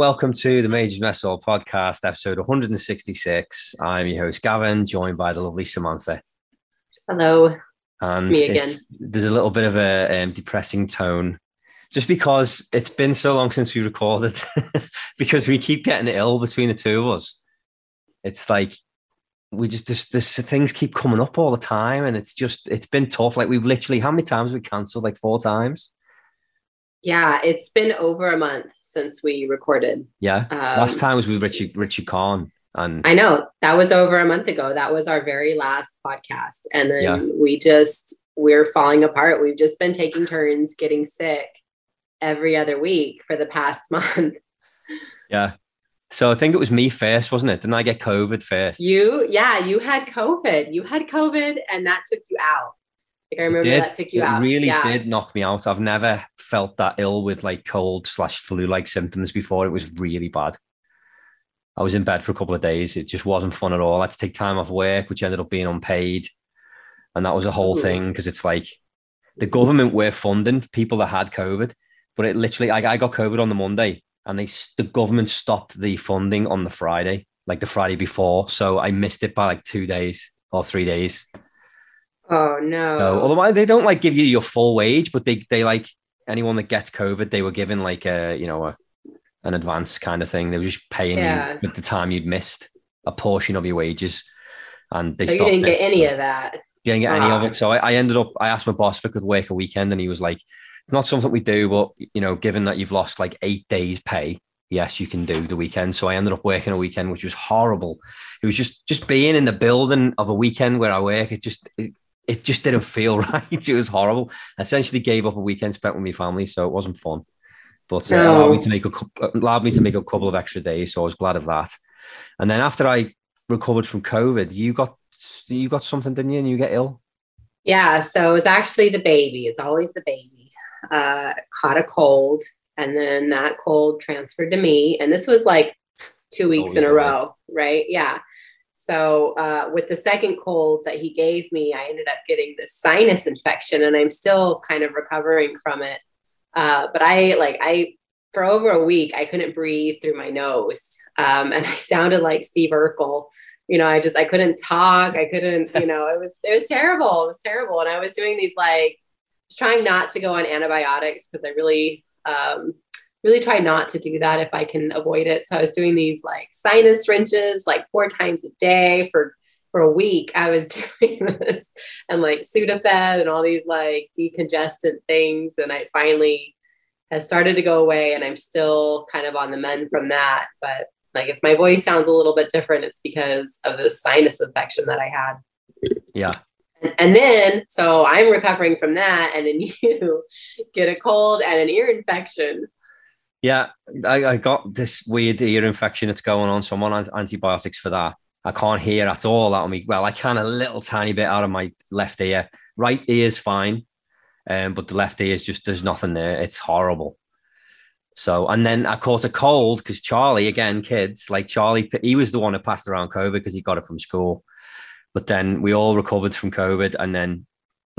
Welcome to the Majors Mess Hall podcast, episode 166. I'm your host Gavin, joined by the lovely Samantha. Hello, And it's me again. there's a little bit of a um, depressing tone, just because it's been so long since we recorded, because we keep getting ill between the two of us. It's like we just this, this things keep coming up all the time, and it's just it's been tough. Like we've literally how many times have we cancelled? Like four times. Yeah, it's been over a month since we recorded. Yeah. Um, Last time was with Richard Richard Kahn, and I know that was over a month ago. That was our very last podcast. And then Yeah. we just, we're falling apart. We've just been taking turns getting sick every other week for the past month. yeah. So I think it was me first, wasn't it? Didn't I get COVID first? You, yeah, you had COVID. You had COVID and that took you out. I remember that took you it out. really yeah. did knock me out. I've never felt that ill with like cold slash flu like symptoms before. It was really bad. I was in bed for a couple of days. It just wasn't fun at all. I had to take time off work, which ended up being unpaid. And that was a whole thing because it's like the government were funding people that had COVID, but it literally, I, I got COVID on the Monday and they, the government stopped the funding on the Friday, like the Friday before. So I missed it by like two days or three days. Oh, no. So otherwise they don't like give you your full wage, but they they like anyone that gets COVID, they were given like a you know a an advance kind of thing. They were just paying Yeah. you at the time you'd missed a portion of your wages, and they so you didn't it. get any of that. Didn't get any of it. So I, I ended up I asked my boss if I could work a weekend, and he was like, "It's not something we do, but you know, given that you've lost like eight days pay." Yes, you can do the weekend. So I ended up working a weekend, which was horrible. It was just just being in the building of a weekend where I work. It just it, it just didn't feel right. It was horrible. I essentially gave up a weekend spent with my family, so it wasn't fun. But uh, No. allowed me to make a allowed me to make a couple of extra days, so I was glad of that. And then after I recovered from COVID, you got you got something, didn't you? And you get ill. Yeah, so it was actually the baby. It's always the baby. Uh, caught a cold, and then that cold transferred to me. And this was like two weeks in a Always row, right? Yeah. So uh, with the second cold that he gave me, I ended up getting this sinus infection, and I'm still kind of recovering from it. Uh, but I like I for over a week I couldn't breathe through my nose, um, and I sounded like Steve Urkel you know, I just I couldn't talk. I couldn't, you know, it was it was terrible. It was terrible. And I was doing these like trying not to go on antibiotics because I really um really try not to do that if I can avoid it. So I was doing these like sinus rinses like four times a day for for a week. I was doing this and like Sudafed and all these like decongestant things. And I finally has started to go away and I'm still kind of on the mend from that. But like if my voice sounds a little bit different, it's because of this sinus infection that I had. Yeah, And, and then, so I'm recovering from that, and then you get a cold and an ear infection. Yeah. I, I got this weird ear infection that's going on, so I'm on antibiotics for that. I can't hear at all out of me. Well, I can a little tiny bit out of my left ear. Right ear's fine, um, but the left ear is just there's nothing there. It's horrible. So, and then I caught a cold because Charlie, again, kids like Charlie, he was the one who passed around COVID because he got it from school. But then we all recovered from COVID, and then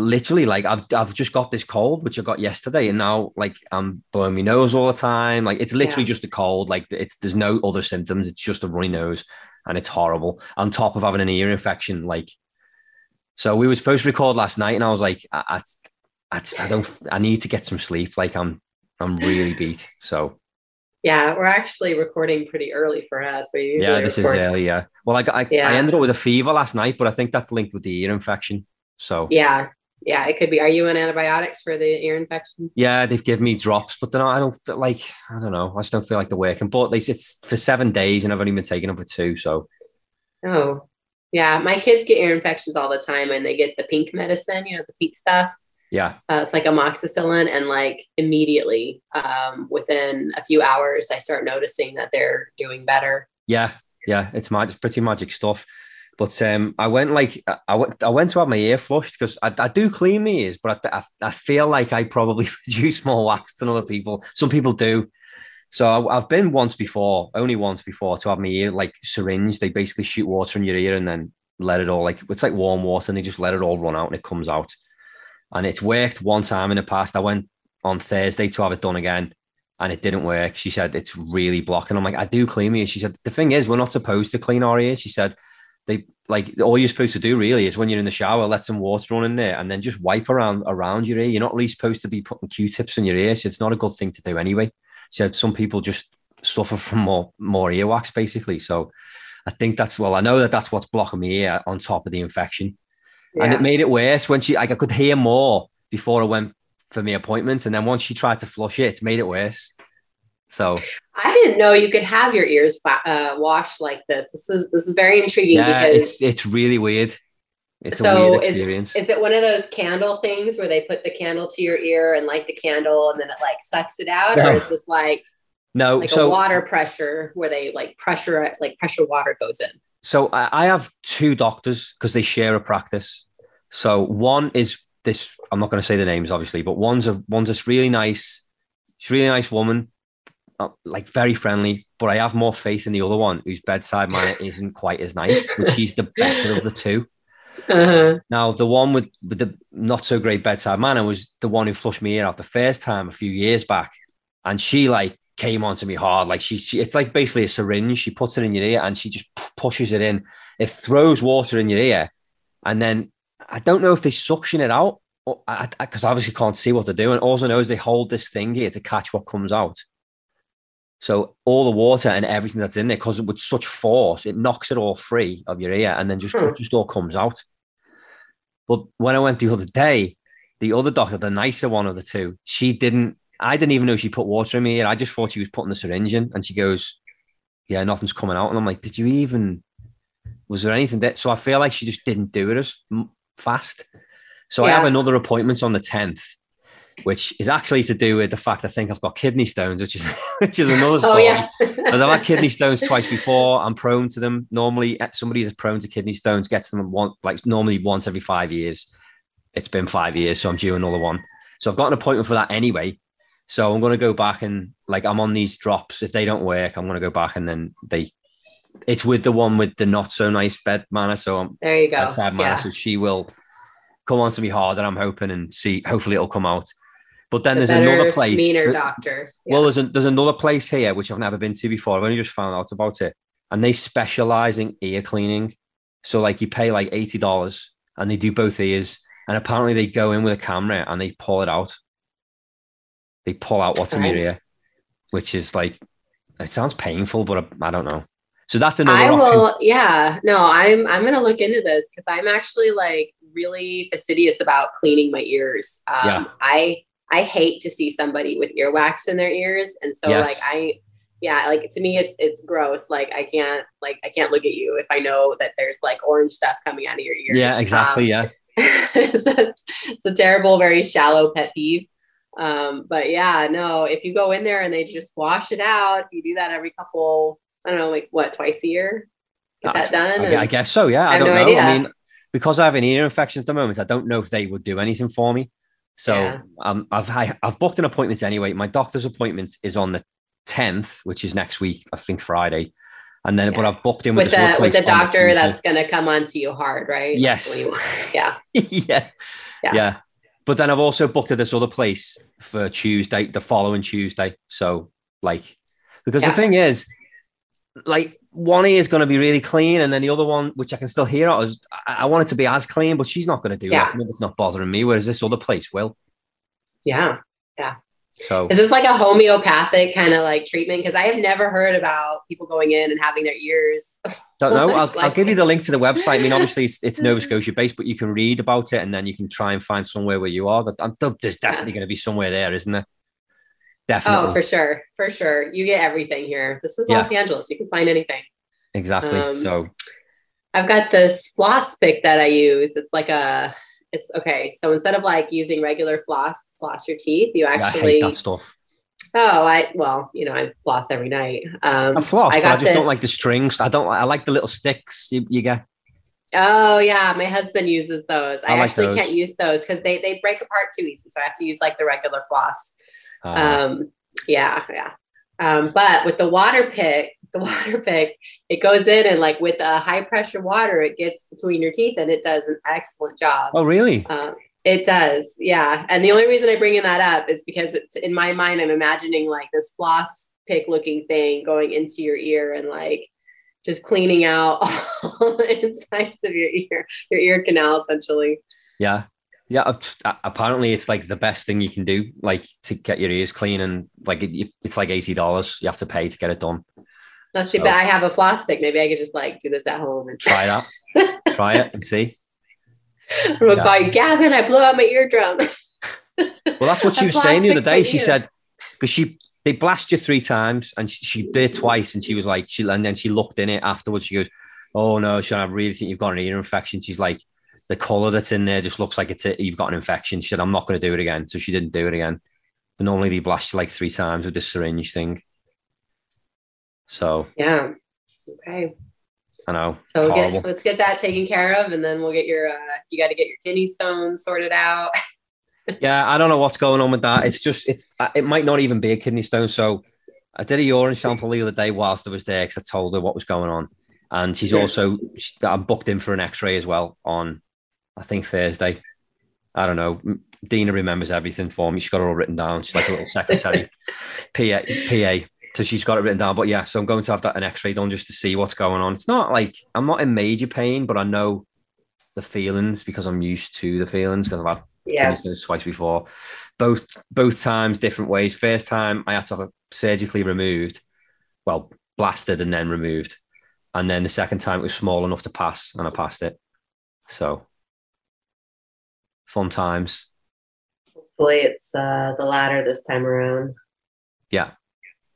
literally, like I've I've just got this cold which I got yesterday, and now like I'm blowing my nose all the time. Like it's literally Yeah. just a cold. Like it's there's no other symptoms. It's just a runny nose, and it's horrible. On top of having an ear infection, like so we were supposed to record last night, and I was like, I, I, I, I don't, I need to get some sleep. Like I'm, I'm really beat. So Yeah, we're actually recording pretty early for us. We yeah, this is early. Yeah. Well, I, got, I, Yeah. I ended up with a fever last night, but I think that's linked with the ear infection. So Yeah, yeah, it could be. Are you on antibiotics for the ear infection? yeah, they've given me drops, but then I don't feel like I don't know. I just don't feel like they're working. But they it's for seven days, and I've only been taking them for two. So Oh, yeah. My kids get ear infections all the time, and they get the pink medicine. You know, the pink stuff. yeah, Uh, it's like amoxicillin, and like immediately, um, within a few hours, I start noticing that they're doing better. yeah, yeah. It's magic, pretty magic stuff. But um, I went like I- went I went to have my ear flushed because I, I do clean my ears, but I, I, I feel like I probably produce more wax than other people. Some people do. So I, I've been once before, only once before, to have my ear like syringe. They basically shoot water in your ear and then let it all like it's like warm water, and they just let it all run out and it comes out. And it's worked one time in the past. I went on Thursday to have it done again, and it didn't work. She said it's really blocked, and I'm like, I do clean my ears. She said the thing is, we're not supposed to clean our ears. She said they like all you're supposed to do really is when you're in the shower, let some water run in there, and then just wipe around around your ear. You're not really supposed to be putting Q-tips in your ears. It's not a good thing to do anyway. So some people just suffer from more more earwax basically. So I think that's well, I know that that's what's blocking my ear on top of the infection, yeah. and it made it worse when she like I could hear more before I went for my appointment, and then once she tried to flush it, it made it worse. So I didn't know you could have your ears uh, washed like this. This is this is very intriguing. Yeah, because it's it's really weird. It's so Is, is it one of those candle things where they put the candle to your ear and light the candle and then it like sucks it out, no. or is this like no like so, a water pressure where they like pressure like pressure water goes in? So I, I have two doctors because they share a practice. So one is this. I'm not going to say the names, obviously, but one's a one's this really nice, she's a really nice woman like very friendly, but I have more faith in the other one whose bedside manner isn't quite as nice, and she's the better of the two. Uh-huh. Now, the one with, with the not so great bedside manner was the one who flushed me ear out the first time a few years back, and she like came onto me hard. Like she, she, it's like basically a syringe. She puts it in your ear and she just pushes it in. It throws water in your ear, and then I don't know if they suction it out because I, I, obviously can't see what they're doing. All I know is they hold this thing here to catch what comes out. So all the water and everything that's in there, because it with such force, it knocks it all free of your ear and then just, hmm. just all comes out. But when I went the other day, the other doctor, the nicer one of the two, she didn't, I didn't even know she put water in me. And I just thought she was putting the syringe in. And she goes, Yeah, nothing's coming out. And I'm like, Did you even, was there anything that, so I feel like she just didn't do it as fast. So yeah. I have another appointment on the 10th which is actually to do with the fact I think I've got kidney stones, which is which is another story. Oh, yeah. Because I've had kidney stones twice before. I'm prone to them. Normally, eh, somebody who's prone to kidney stones gets them one like normally once every five years. It's been five years, so I'm due another one. So I've got an appointment for that anyway. So I'm going to go back and like I'm on these drops. If they don't work, I'm going to go back and then they. It's with the one with the not so nice bed manner. So I'm there. You go. Sad manner. Yeah. So she will come on to me hard, and I'm hoping and see. Hopefully, it'll come out. But then the there's another place. Meaner doctor. Yeah. Well, there's a, there's another place here which I've never been to before. I've only just found out about it, and they specialize in ear cleaning. So like you pay like eighty dollars, and they do both ears, and apparently they go in with a camera and they pull it out. They pull out what's in your ear, which is like it sounds painful, but I, I don't know. So that's another. I option. will. Yeah. No, I'm. I'm gonna look into this because I'm actually like really fastidious about cleaning my ears. Um, yeah. I I hate to see somebody with earwax in their ears. And so yes. like I yeah, like to me it's it's gross. Like I can't like I can't look at you if I know that there's like orange stuff coming out of your ears. Yeah, exactly. Um, yeah. it's, it's a terrible, very shallow pet peeve. Um, but yeah, no, if you go in there and they just wash it out, you do that every couple, I don't know, like what, twice a year? Get that done? I, I guess so, yeah. I, I don't no know. Idea. I mean, because I have an ear infection at the moment, I don't know if they would do anything for me. So yeah. um, I've I, have i have booked an appointment anyway. My doctor's appointment is on the 10th, which is next week, I think Friday. And then, yeah. but I've booked in with, with the with the doctor the that's going to come onto you hard, right? Yes. yeah. yeah. Yeah. Yeah. But then I've also booked at this other place for Tuesday, the following Tuesday. So, like, because yeah. the thing is, like, one ear is going to be really clean, and then the other one, which I can still hear, I, I want it to be as clean, but she's not going to do yeah. it. It's not bothering me. Whereas this other place will. Yeah, yeah. So is this like a homeopathic kind of like treatment? Because I have never heard about people going in and having their ears. Don't know. I'll. I'll, give you the link to the website. I mean, obviously it's, it's mm-hmm. Nova Scotia based, but you can read about it and then you can try and find somewhere where you are. There's definitely yeah. going to be somewhere there, isn't there? Definitely. Oh, for sure. For sure. You get everything here. This is Los Angeles. You can find anything. Exactly. Um, so I've got this floss pick that I use. It's like a it's okay. So instead of like using regular floss floss your teeth, you actually yeah, that stuff. Oh, I well, you know, I floss every night. Um, I floss, I, got I just this... don't like the strings. I don't. I like the little sticks you, you get. Oh yeah, my husband uses those. I, I like actually those. can't use those because they they break apart too easy. So I have to use like the regular floss. Uh, um, yeah, yeah. Um, but with the water pick, the water pick, it goes in and like with a high pressure water, it gets between your teeth and it does an excellent job. Oh, really? Um, It does, yeah. And the only reason I bring in that up is because it's in my mind. I'm imagining like this floss pick looking thing going into your ear and like just cleaning out all the insides of your ear, your ear canal, essentially. Yeah, yeah. Apparently, it's like the best thing you can do, like to get your ears clean, and like it, it's like eighty dollars you have to pay to get it done. That's too so, bad. I have a floss pick. Maybe I could just like do this at home and try it out. try it and see. I'm yeah. going, Gavin, I blew out my eardrum. well, that's what she was saying the other day. She said because she they blast you three times and she, she did twice and she was like she and then she looked in it afterwards. She goes, "Oh no, Sean, I really think you've got an ear infection." She's like, "The color that's in there just looks like it's a, you've got an infection." She said, "I'm not going to do it again," so she didn't do it again. But normally they blast you like three times with this syringe thing. So yeah, okay. I know. So get, let's get that taken care of, and then we'll get your. Uh, you got to get your kidney stone sorted out. yeah, I don't know what's going on with that. It's just it's uh, it might not even be a kidney stone. So I did a urine sample the other day whilst I was there because I told her what was going on, and she's also I'm booked in for an X-ray as well on I think Thursday. I don't know. Dina remembers everything for me. She's got it all written down. She's like a little secretary, PA, PA. So she's got it written down. But yeah, so I'm going to have that an X-ray done just to see what's going on. It's not like I'm not in major pain, but I know the feelings because I'm used to the feelings because I've had yeah. twice before. Both both times different ways. First time I had to have it surgically removed, well, blasted and then removed. And then the second time it was small enough to pass and I passed it. So fun times. Hopefully it's uh, the latter this time around. Yeah.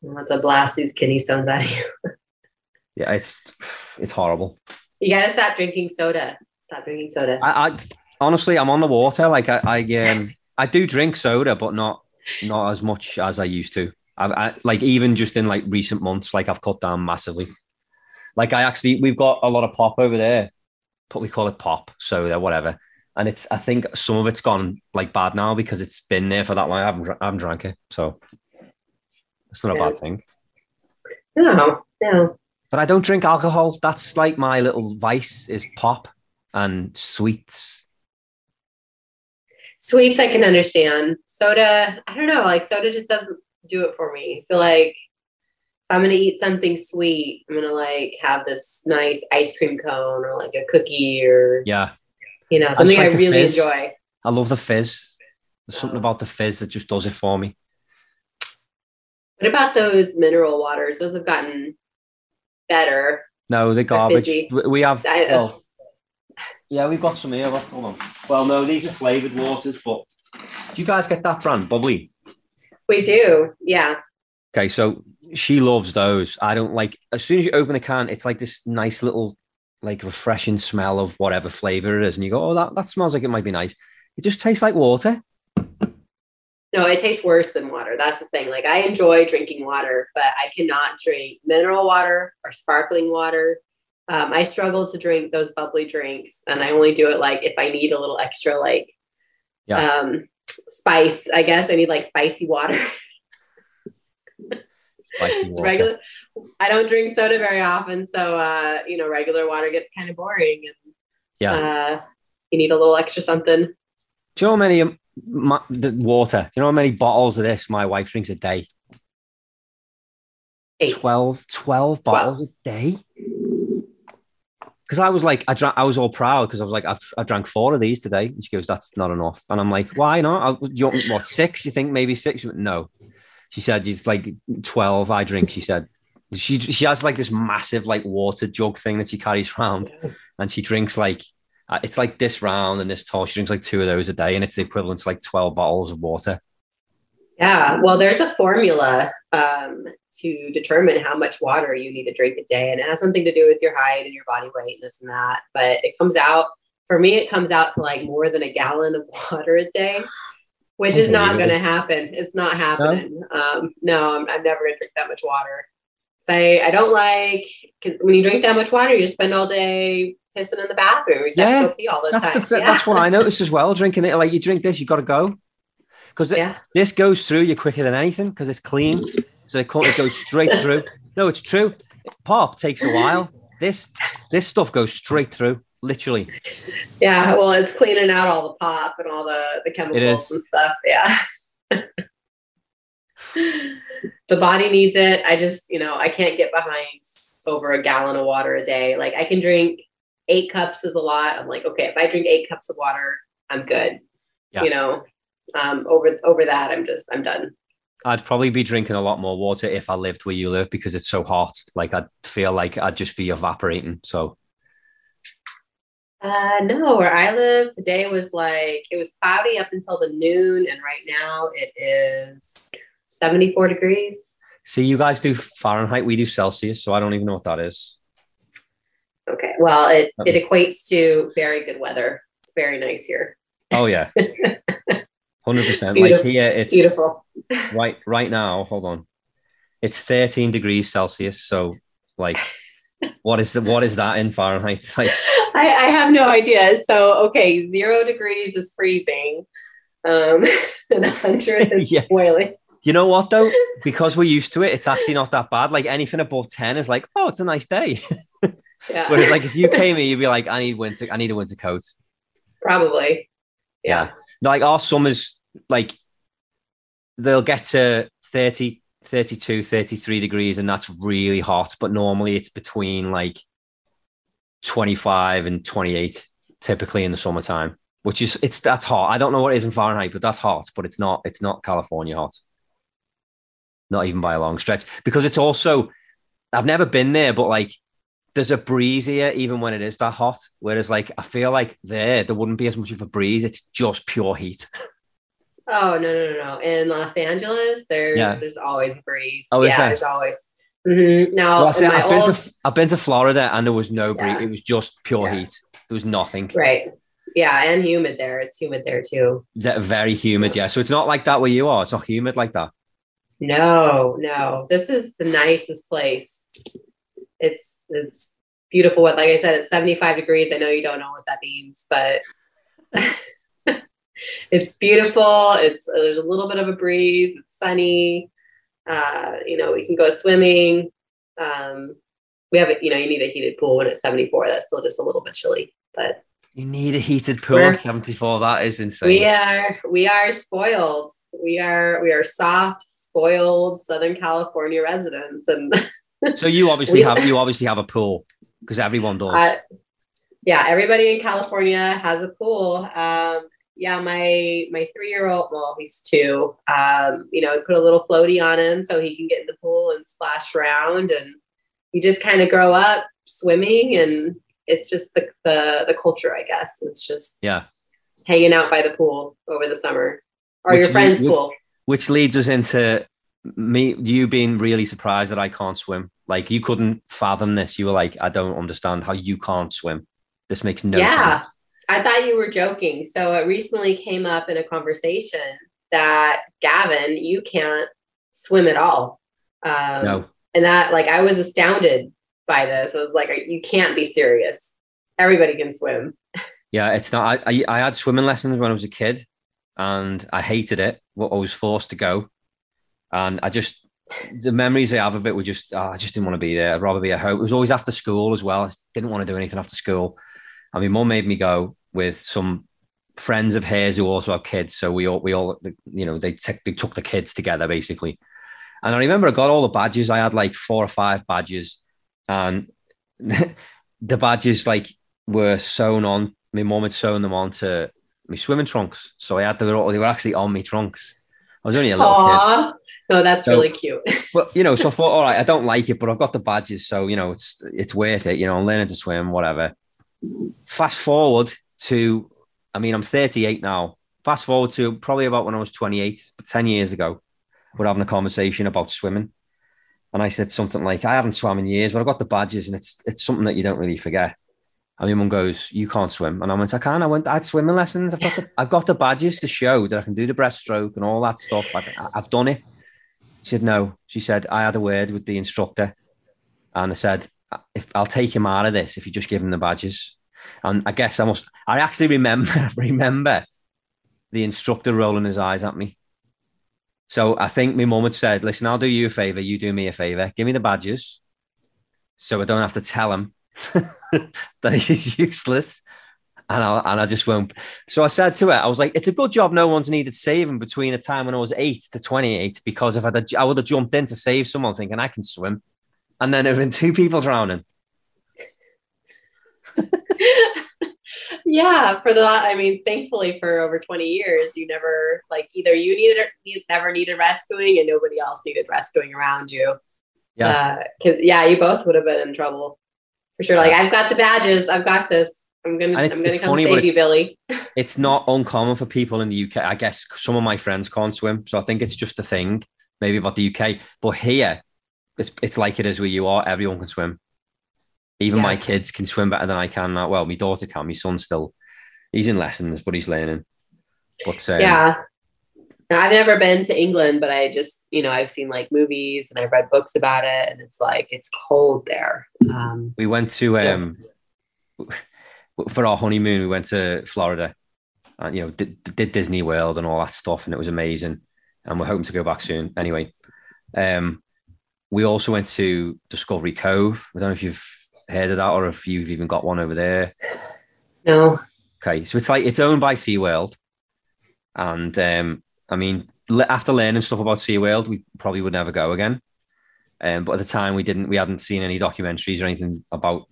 Want to blast these kidney stones out of you. yeah, it's it's horrible. You gotta stop drinking soda. Stop drinking soda. I, I honestly, I'm on the water. Like I, I um, I do drink soda, but not not as much as I used to. I, I like even just in like recent months, like I've cut down massively. Like I actually, we've got a lot of pop over there, but we call it pop soda, whatever. And it's, I think some of it's gone like bad now because it's been there for that long. I haven't, I haven't drank it, so it's not a bad thing. No, no. But I don't drink alcohol. That's like my little vice is pop and sweets Sweets I can understand. Soda, I don't know, like soda just doesn't do it for me. I feel like if I'm gonna eat something sweet, I'm gonna like have this nice ice cream cone or like a cookie or yeah, you know, something I, like I really fizz. enjoy. I love the fizz. There's something oh. about the fizz that just does it for me. What about those mineral waters? Those have gotten better. No, the garbage. We have. I, uh, well, yeah, we've got some here. Hold on. Well, no, these are flavored waters, but do you guys get that brand, bubly? We do. Yeah. Okay, so she loves those. I don't like. As soon as you open the can, it's like this nice little, like refreshing smell of whatever flavor it is, and you go, "Oh, that that smells like it might be nice." It just tastes like water. No, it tastes worse than water. That's the thing. Like I enjoy drinking water, but I cannot drink mineral water or sparkling water um, I struggle to drink those bubbly drinks, and I only do it like if I need a little extra, like yeah. um, spice. I guess I need like spicy water. water. regular. I don't drink soda very often, so uh, you know, regular water gets kind of boring, and yeah, uh, you need a little extra something. Do you know how many um, my, the water? Do you know how many bottles of this my wife drinks a day? Eight. 12, 12 bottles 12. a day because I was like, I drank, I was all proud because I was like, I've, I drank four of these today. And she goes, that's not enough. And I'm like, why not? I, you want, what, six? You think maybe six? Went, no. She said, it's like 12 I drink. She said, she, she has like this massive like water jug thing that she carries around and she drinks like, uh, it's like this round and this tall. She drinks like two of those a day and it's the equivalent to like 12 bottles of water. Yeah. Well, there's a formula um, to determine how much water you need to drink a day. And it has something to do with your height and your body weight and this and that. But it comes out, for me, it comes out to like more than a gallon of water a day, which is not going to happen. It's not happening. No, um, no I'm, I'm never going to drink that much water. So I, I don't like, because when you drink that much water, you spend all day pissing in the bathroom. You yeah, have to go pee all the that's time. The, yeah. That's what I noticed as well. Drinking it, like you drink this, you got to go because yeah. this goes through you quicker than anything because it's clean. So it, it goes straight through. No, it's true. Pop takes a while. This this stuff goes straight through. Literally. Yeah, well, it's cleaning out all the pop and all the the chemicals and stuff. Yeah. the body needs it. I just, you know, I can't get behind over a gallon of water a day. Like I can drink eight cups is a lot. I'm like, okay, if I drink eight cups of water, I'm good. Yeah. You know, um, over over that, I'm just I'm done. I'd probably be drinking a lot more water if I lived where you live because it's so hot. Like I'd feel like I'd just be evaporating. So uh, no, where I live today was like it was cloudy up until the noon, and right now it is 74 degrees. See, you guys do Fahrenheit, we do Celsius, so I don't even know what that is. Okay, well, it it equates to very good weather. It's very nice here. Oh yeah, hundred percent. Like here, it's beautiful. right, right now. Hold on, it's 13 degrees Celsius. So, like, what is the what is that in Fahrenheit? Like, I, I have no idea. So, okay, zero degrees is freezing, um, and 100 is yeah. boiling. You know what though? Because we're used to it, it's actually not that bad. Like anything above 10 is like, oh, it's a nice day. Yeah. Whereas like if you came here, you'd be like, I need winter, I need a winter coat. Probably. Yeah. yeah. Like our summers, like they'll get to 30, 32, 33 degrees, and that's really hot. But normally it's between like 25 and 28 typically in the summertime, which is it's that's hot. I don't know what it is in Fahrenheit, but that's hot, but it's not it's not California hot. Not even by a long stretch. Because it's also I've never been there, but like there's a breeze here even when it is that hot. Whereas like I feel like there there wouldn't be as much of a breeze. It's just pure heat. Oh no no no no! In Los Angeles, there's yeah. there's always a breeze. Oh, yeah, there's always Mm-hmm. Now, well, I've, old... been to, I've, been to, Florida and there was no breeze. Yeah. It was just pure yeah. heat. There was nothing. Right. Yeah, and humid there. It's humid there too. Very humid, yeah. So it's not like that where you are. It's not humid like that. No, no. This is the nicest place. It's it's beautiful. What like I said, it's 75 degrees. I know you don't know what that means, but it's beautiful. It's there's a little bit of a breeze. It's sunny. Uh, you know, we can go swimming. Um, we have, a, you know, you need a heated pool when it's 74. That's still just a little bit chilly, but you need a heated pool at 74. That is insane. We are, we are spoiled. We are, we are soft, spoiled Southern California residents. And so you obviously have, you obviously have a pool because everyone does. Uh, yeah. Everybody in California has a pool. Um, yeah, my my three year old, well, he's two. Um, you know, put a little floaty on him so he can get in the pool and splash around, and you just kind of grow up swimming, and it's just the, the the culture, I guess. It's just yeah, hanging out by the pool over the summer or which your friend's pool. Which leads us into me, you being really surprised that I can't swim. Like you couldn't fathom this. You were like, I don't understand how you can't swim. This makes no yeah. sense. I thought you were joking. So it recently came up in a conversation that Gavin, you can't swim at all. Um, no. And that, like, I was astounded by this. I was like, you can't be serious. Everybody can swim. Yeah, it's not. I, I, I had swimming lessons when I was a kid, and I hated it. But I was forced to go, and I just the memories I have of it were just oh, I just didn't want to be there. I'd rather be at home. It was always after school as well. I didn't want to do anything after school. And my mum made me go with some friends of hers who also have kids. So we all, we all, you know, they, t- they took the kids together basically. And I remember I got all the badges. I had like four or five badges, and the badges like were sewn on. My mum had sewn them onto my swimming trunks, so I had them. They were actually on my trunks. I was only a little Aww. kid. No, oh, that's so, really cute. but you know, so I thought, all right, I don't like it, but I've got the badges, so you know, it's it's worth it. You know, I'm learning to swim, whatever. Fast forward to, I mean, I'm 38 now. Fast forward to probably about when I was 28, 10 years ago, we're having a conversation about swimming. And I said something like, I haven't swum in years, but I've got the badges and it's it's something that you don't really forget. And my mum goes, You can't swim. And I went, I can. I went, I had swimming lessons. I've got the, I've got the badges to show that I can do the breaststroke and all that stuff. I, I've done it. She said, No. She said, I had a word with the instructor. And I said, if I'll take him out of this if you just give him the badges. And I guess I must I actually remember remember the instructor rolling his eyes at me. So I think my mum had said, listen, I'll do you a favor, you do me a favor, give me the badges. So I don't have to tell him. that he's useless. And I, and I just won't. So I said to her, I was like, it's a good job no one's needed saving between the time when I was eight to 28, because if I'd, I would have jumped in to save someone thinking I can swim. And then there have been two people drowning. Yeah, for the, I mean, thankfully for over 20 years, you never, like, either you needed, never needed rescuing and nobody else needed rescuing around you. Yeah. Uh, Cause yeah, you both would have been in trouble for sure. Like, I've got the badges. I've got this. I'm gonna, I'm gonna come funny, save you, Billy. it's not uncommon for people in the UK. I guess some of my friends can't swim, so I think it's just a thing, maybe about the UK. But here, it's it's like it is where you are. Everyone can swim. Even yeah. my kids can swim better than I can now. Well, my daughter can. My son still, he's in lessons, but he's learning. But um, yeah, I've never been to England, but I just, you know, I've seen like movies and I've read books about it, and it's like it's cold there. Um, we went to so, um, for our honeymoon, we went to Florida and, you know, did, did, Disney World and all that stuff. And it was amazing. And we're hoping to go back soon. Anyway, um, we also went to Discovery Cove. I don't know if you've heard of that or if you've even got one over there. No. Okay. So it's like, it's owned by SeaWorld. And um, I mean, after learning stuff about SeaWorld, we probably would never go again. Um, but at the time, we didn't, we hadn't seen any documentaries or anything about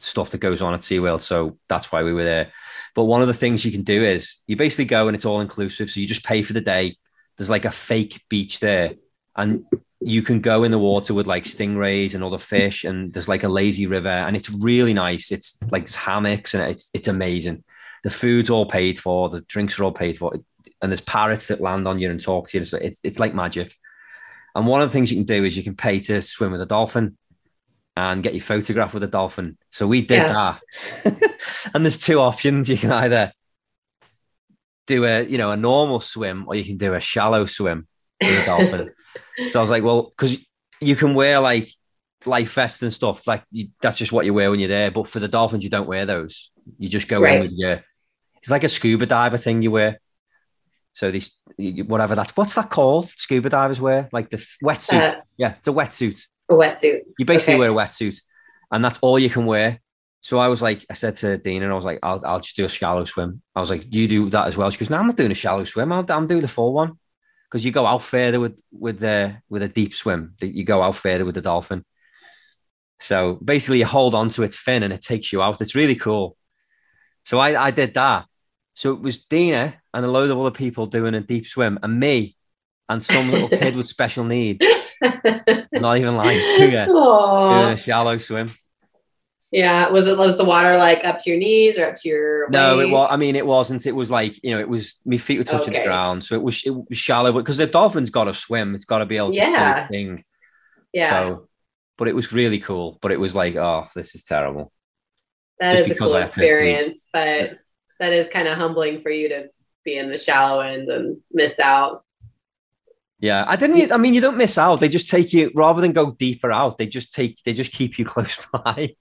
stuff that goes on at SeaWorld. So that's why we were there. But one of the things you can do is you basically go and it's all inclusive. So you just pay for the day. There's like a fake beach there. And you can go in the water with like stingrays and other fish. And there's like a lazy river. And it's really nice. It's like hammocks and it's it's amazing. The food's all paid for, the drinks are all paid for. And there's parrots that land on you and talk to you. So it's, it's like magic. And one of the things you can do is you can pay to swim with a dolphin and get your photograph with a dolphin. So we did yeah. that. and there's two options. You can either do a, you know, a normal swim or you can do a shallow swim with a dolphin. so I was like, well, because you can wear like life vests and stuff. Like you, that's just what you wear when you're there. But for the dolphins, you don't wear those. You just go right. in with your, it's like a scuba diver thing you wear. So these, whatever that's, what's that called? Scuba divers wear like the wetsuit. Uh, yeah, it's a wetsuit. A wetsuit. You basically okay. wear a wetsuit, and that's all you can wear. So I was like, I said to Dina, and I was like, I'll, I'll just do a shallow swim. I was like, you do that as well? She goes, No, I'm not doing a shallow swim. i am doing the full one because you go out further with with the with a deep swim. You go out further with the dolphin. So basically, you hold onto its fin and it takes you out. It's really cool. So I, I did that. So it was Dina and a load of other people doing a deep swim, and me and some little kid with special needs. Not even lying to you. Doing a shallow swim. Yeah. Was it was the water like up to your knees or up to your No, it was I mean it wasn't. It was like, you know, it was my feet were touching okay. the ground. So it was it was shallow, but because the dolphin's gotta swim, it's gotta be able to yeah. thing. Yeah. So but it was really cool. But it was like, oh, this is terrible. That Just is a cool experience, but that is kind of humbling for you to be in the shallow end and miss out. Yeah, I didn't. I mean, you don't miss out. They just take you rather than go deeper out. They just take. They just keep you close by.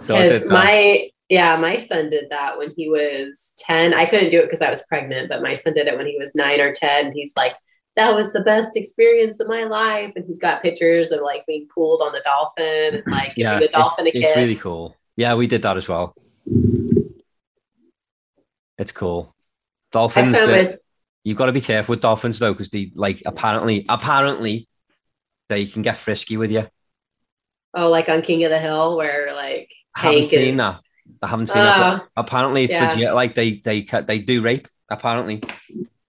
So my yeah, my son did that when he was ten. I couldn't do it because I was pregnant, but my son did it when he was nine or ten. He's like, that was the best experience of my life, and he's got pictures of like being pulled on the dolphin and like yeah, giving the dolphin a kiss. It's really cool. Yeah, we did that as well. It's cool. Dolphins. With, You've got to be careful with dolphins though, because they like apparently apparently they can get frisky with you. Oh, like on King of the Hill, where like I haven't Hank seen is... that. I haven't seen uh, that. Oh. Apparently, it's yeah. legit. Like they they they do rape. Apparently,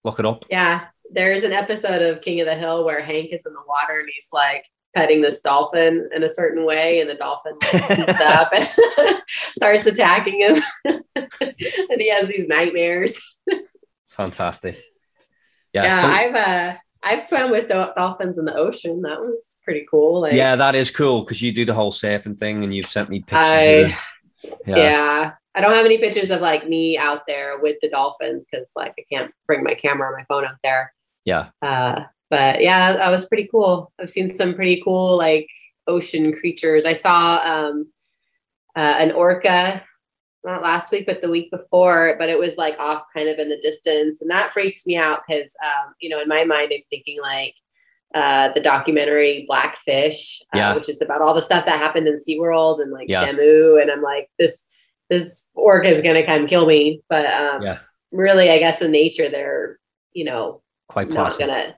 look it up. Yeah, there's an episode of King of the Hill where Hank is in the water and he's like petting this dolphin in a certain way, and the dolphin like, up and starts attacking him, and he has these nightmares. Fantastic yeah, yeah so, I've uh, I've swam with dolphins in the ocean. That was pretty cool. Like, yeah, that is cool because you do the whole surfing thing, and you've sent me pictures. I, yeah. yeah. I don't have any pictures of like me out there with the dolphins because like I can't bring my camera or my phone out there. Yeah. Uh, but yeah, that was pretty cool. I've seen some pretty cool like ocean creatures. I saw um, uh, an orca not last week, but the week before, but it was like off kind of in the distance. And that freaks me out because, um, you know, in my mind, I'm thinking like, uh, the documentary Blackfish, uh, Yeah. which is about all the stuff that happened in SeaWorld and like Yeah. Shamu. And I'm like, this this orca is gonna come kill me. But um, Yeah. really, I guess in nature, they're you know Quite not gonna.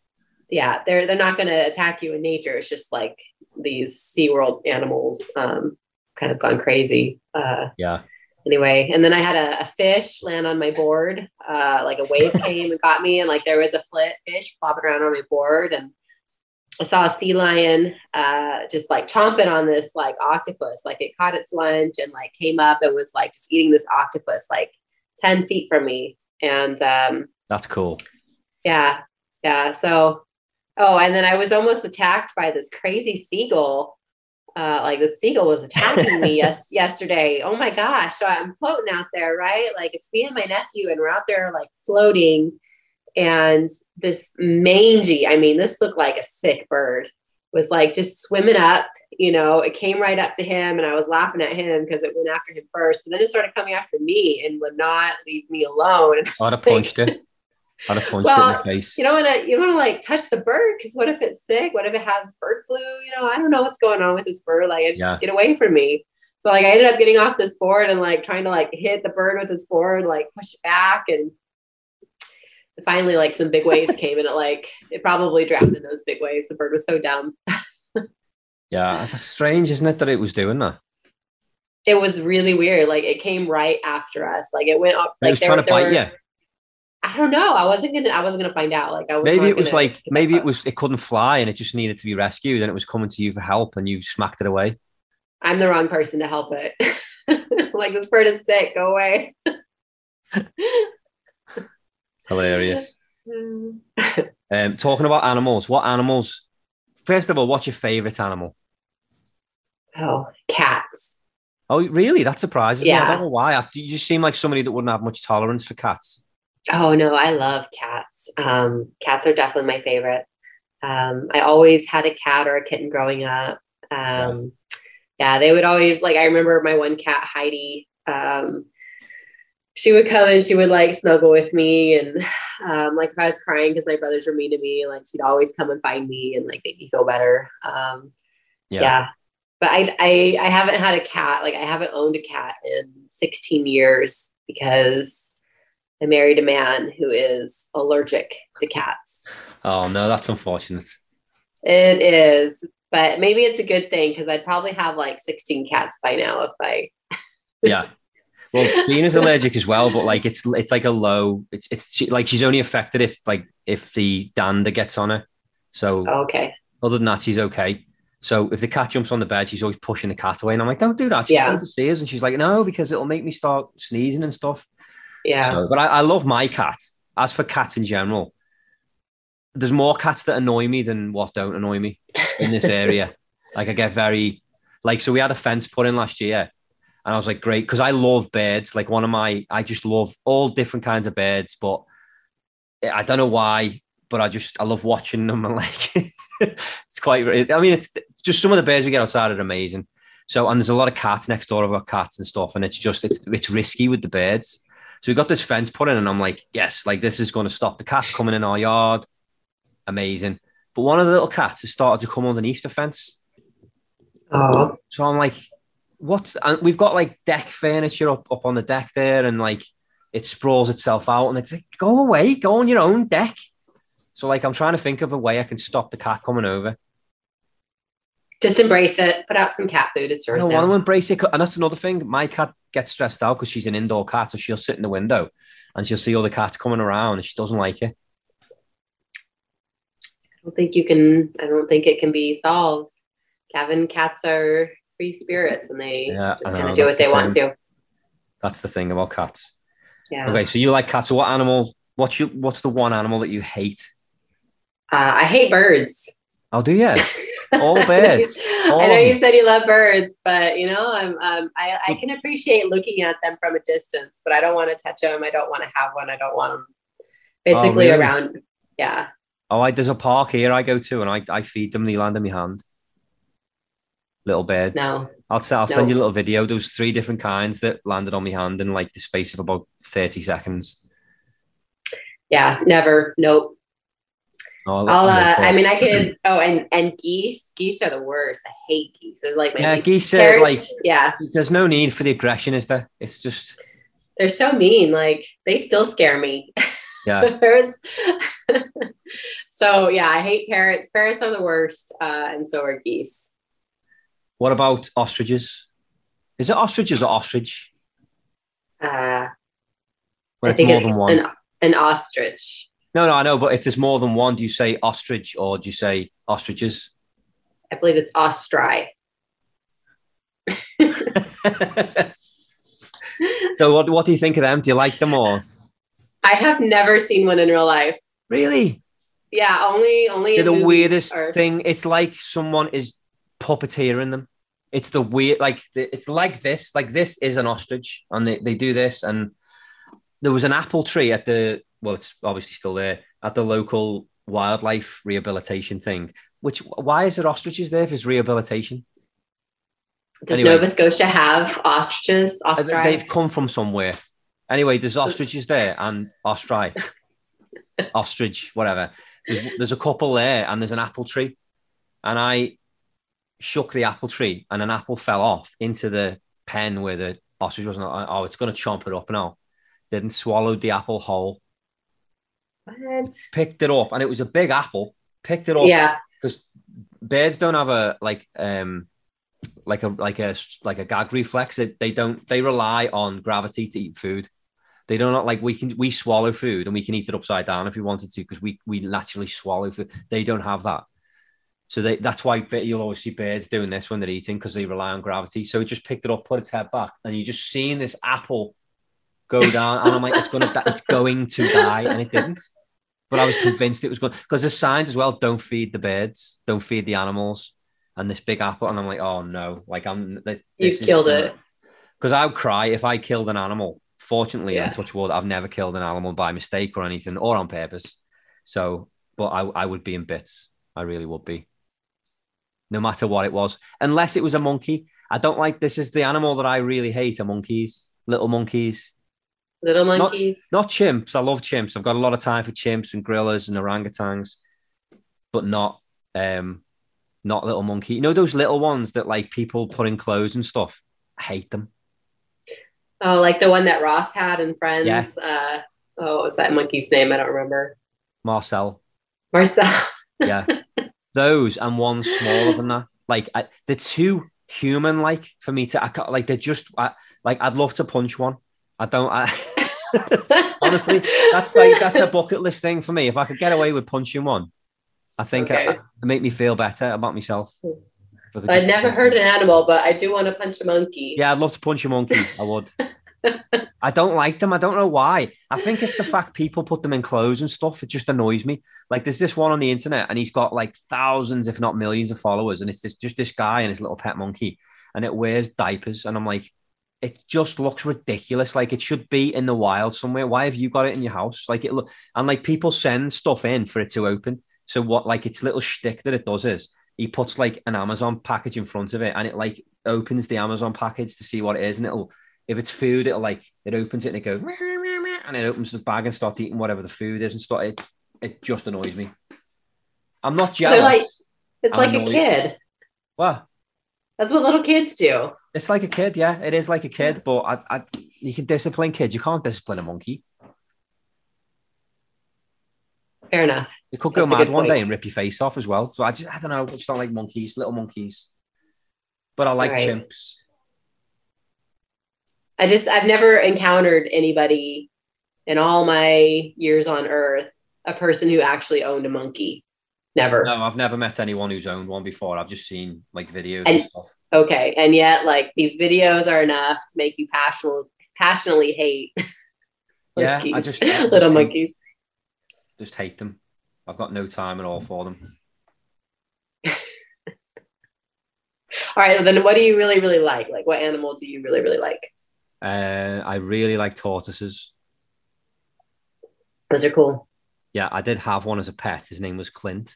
Yeah, they're they're not gonna attack you in nature. It's just like these SeaWorld animals, um, kind of gone crazy. Uh, Yeah. Anyway and then i had a, a fish land on my board uh like a wave came and got me and like there was a flit fish flopping around on my board and i saw a sea lion uh just like chomping on this like octopus like it caught its lunch and like came up and was like just eating this octopus like 10 feet from me and um That's cool. yeah yeah so oh and then i was almost attacked by this crazy seagull uh, like the seagull was attacking me yes yesterday. Oh my gosh! So I'm floating out there, right? Like it's me and my nephew, and we're out there like floating. And this mangy, I mean, this looked like a sick bird, was like just swimming up. You know, it came right up to him, and I was laughing at him because it went after him first. But then it started coming after me and would not leave me alone. I'd have punched it. I'd have punched it in Well, the face. you don't want to you don't want to like touch the bird because what if it's sick what if it has bird flu you know i don't know what's going on with this bird like just Yeah. get away from me so like i ended up getting off this board and like trying to like hit the bird with this board like push it back and finally like some big waves came and it like it probably drowned in those big waves the bird was so dumb yeah, that's strange, isn't it, that it was doing that? it was really weird like it came right after us like it went up It like was trying to bite you. I don't know i wasn't gonna i wasn't gonna find out like i was Maybe it was like maybe it was it couldn't fly and it just needed to be rescued and it was coming to you for help and you smacked it away. I'm the wrong person to help it. like this bird is sick. Go away. Hilarious. Um, talking about animals, what animals? First of all, what's your favorite animal? Oh, cats. Oh, really? That surprises me. I don't know why. After you just seem like somebody that wouldn't have much tolerance for cats. Oh no, I love cats. Um, cats are definitely my favorite. Um, I always had a cat or a kitten growing up. Um, yeah, they would always like. I remember my one cat, Heidi. Um, she would come and she would like snuggle with me, and um, like if I was crying because my brothers were mean to me, like she'd always come and find me and like make me feel better. Um, Yeah. yeah. But I, I I haven't had a cat. Like I haven't owned a cat in 16 years because I married a man who is allergic to cats. Oh no, that's unfortunate. It is, but maybe it's a good thing because I'd probably have like 16 cats by now if I Yeah. Well, Dina's allergic as well, but like it's it's like a low. It's it's she, like she's only affected if like if the dander gets on her. So okay. other than that, she's okay. So if the cat jumps on the bed, she's always pushing the cat away, and I'm like, "Don't do that." She's Yeah. going to see us, and she's like, "No, because it'll make me start sneezing and stuff." Yeah. So, but I, I love my cat. As for cats in general, there's more cats that annoy me than what don't annoy me in this area. like I get very like so we had a fence put in last year, and I was like, great, because I love birds. Like one of my, I just love all different kinds of birds, but I don't know why, but I just I love watching them and like it's quite. I mean, it's just some of the birds we get outside are amazing. So and there's a lot of cats next door of our cats and stuff, and it's just it's it's risky with the birds. So we got this fence put in, and I'm like, yes, like this is going to stop the cats coming in our yard. Amazing. But one of the little cats has started to come underneath the fence. Oh, So I'm like, what's and we've got like deck furniture up, up on the deck there, and like it sprawls itself out, and it's like, go away, go on your own deck. So like I'm trying to think of a way I can stop the cat coming over. just embrace it. Put out some cat food. It's I yours don't want to embrace it. And that's another thing. My cat gets stressed out because she's an indoor cat. So she'll sit in the window and she'll see all the cats coming around and she doesn't like it. I don't think you can. I don't think it can be solved. Gavin, cats are free spirits, and they Yeah, just kind of do what they the want to. That's the thing about cats. Yeah. Okay. So you like cats. So what animal, what's your, what's the one animal that you hate? Uh, I hate birds. Oh, do you? All I know you- birds. All I know you said you love birds, but you know, I'm um, I, I can appreciate looking at them from a distance, but I don't want to touch them. I don't want to have one. I don't want them basically really? around. Yeah. Oh, I, there's a park here I go to and I, I feed them. They land in my hand. Little birds. No. I'll, s- I'll send you a little video. Was three different kinds that landed on my hand in like the space of about 30 seconds. Yeah. Never. Nope. Oh, I'll. Uh, I mean, I could. Oh, and and geese. Geese are the worst. I hate geese. They're like my Yeah, geese are like yeah, there's no need for the aggression, is there? It's just they're so mean. Like they still scare me. yeah. There's- so yeah, I hate parrots. Parrots are the worst, uh, and so are geese. What about ostriches? Is it ostriches or ostrich? Uh, I it's think more it's than one. an an ostrich. No, no, I know, but if there's more than one, do you say ostrich or do you say ostriches? I believe it's ostri. so what what do you think of them? Do you like them or I have never seen one in real life. really? Yeah, only only They're the weirdest or- thing. It's like someone is puppeteering them. It's the weird, like it's like this. Like this is an ostrich, and they, they do this. And there was an apple tree at the well, it's obviously still there at the local wildlife rehabilitation thing. Which why is there ostriches there if it's rehabilitation? Does anyway. Nova Scotia have ostriches? Ostri? They've come from somewhere. Anyway, there's ostriches there and ostri, ostrich, whatever. There's, there's a couple there and there's an apple tree. And I shook the apple tree and an apple fell off into the pen where the ostrich was. not Oh, it's going to chomp it up now. Didn't swallow the apple whole. What? Picked it up and it was a big apple. Picked it up Yeah. because birds don't have a like um like a like a like a gag reflex. They, they don't they rely on gravity to eat food. They don't not like we can we swallow food and we can eat it upside down if we wanted to because we we naturally swallow food. They don't have that. So they, that's why you'll always see birds doing this when they're eating because they rely on gravity. So it just picked it up, put its head back, and you're just seeing this apple go down, and I'm like, it's gonna, it's going to die, and it didn't. But I was convinced it was going because there's signs as well. Don't feed the birds. Don't feed the animals. And this big apple, and I'm like, oh no! Like I'm. You killed it. because I would cry if I killed an animal. Fortunately, Yeah. and touch wood, I've never killed an animal by mistake or anything or on purpose. So, but I, I would be in bits. I really would be. No matter what it was, unless it was a monkey. I don't like this. Is the animal that I really hate are monkeys, little monkeys, Little monkeys. not chimps. I love chimps. I've got a lot of time for chimps and gorillas and orangutans, but not um, not little monkey. You know those little ones that like people put in clothes and stuff. I hate them. Oh, like the one that Ross had in Friends. Yeah. Uh, oh, what was that monkey's name? I don't remember. Marcel. Marcel. Yeah. Those and one smaller than that. Like I, they're too human like for me to I can't, like they're just I, like I'd love to punch one. I don't I honestly that's like that's a bucket list thing for me. If I could get away with punching one, I think Okay. I, it'd make me feel better about myself. Hmm. I could I've never heard an animal, but I do want to punch a monkey. Yeah, I'd love to punch a monkey. I would. I don't like them. I don't know why. I think it's the fact people put them in clothes and stuff. It just annoys me. Like there's this one on the internet, and he's got like thousands, if not millions, of followers, and it's this, just this guy and his little pet monkey, and it wears diapers, and I'm like, it just looks ridiculous. Like it should be in the wild somewhere. Why have you got it in your house? Like it look, and like people send stuff in for it to open. So what, like its little shtick that it does is he puts like an Amazon package in front of it, and it like opens the Amazon package to see what it is, and it'll if it's food, it'll like it opens it and it goes and it opens the bag and starts eating whatever the food is and stuff. It it just annoys me. I'm not jealous. Like- It's I'm like a kid. well, That's what little kids do. It's like a kid, yeah. It is like a kid, but I, I you can discipline kids. You can't discipline a monkey. Fair enough. It could go That's a mad one day and rip your face off as well. So I just I don't know. I just don't like monkeys, little monkeys. But I like Right. chimps. I just I've never encountered anybody in all my years on Earth, a person who actually owned a monkey. Never. No, I've never met anyone who's owned one before. I've just seen like videos and, And- stuff. Okay, and yet like these videos are enough to make you passionately passionately hate. Yeah, I just- I just little hate- monkeys. Just hate them. I've got no time at all for them. All right, well, then what do you really really like? Like what animal do you really really like? Uh, I really like tortoises. Those are cool. Yeah, I did have one as a pet. His name was Clint,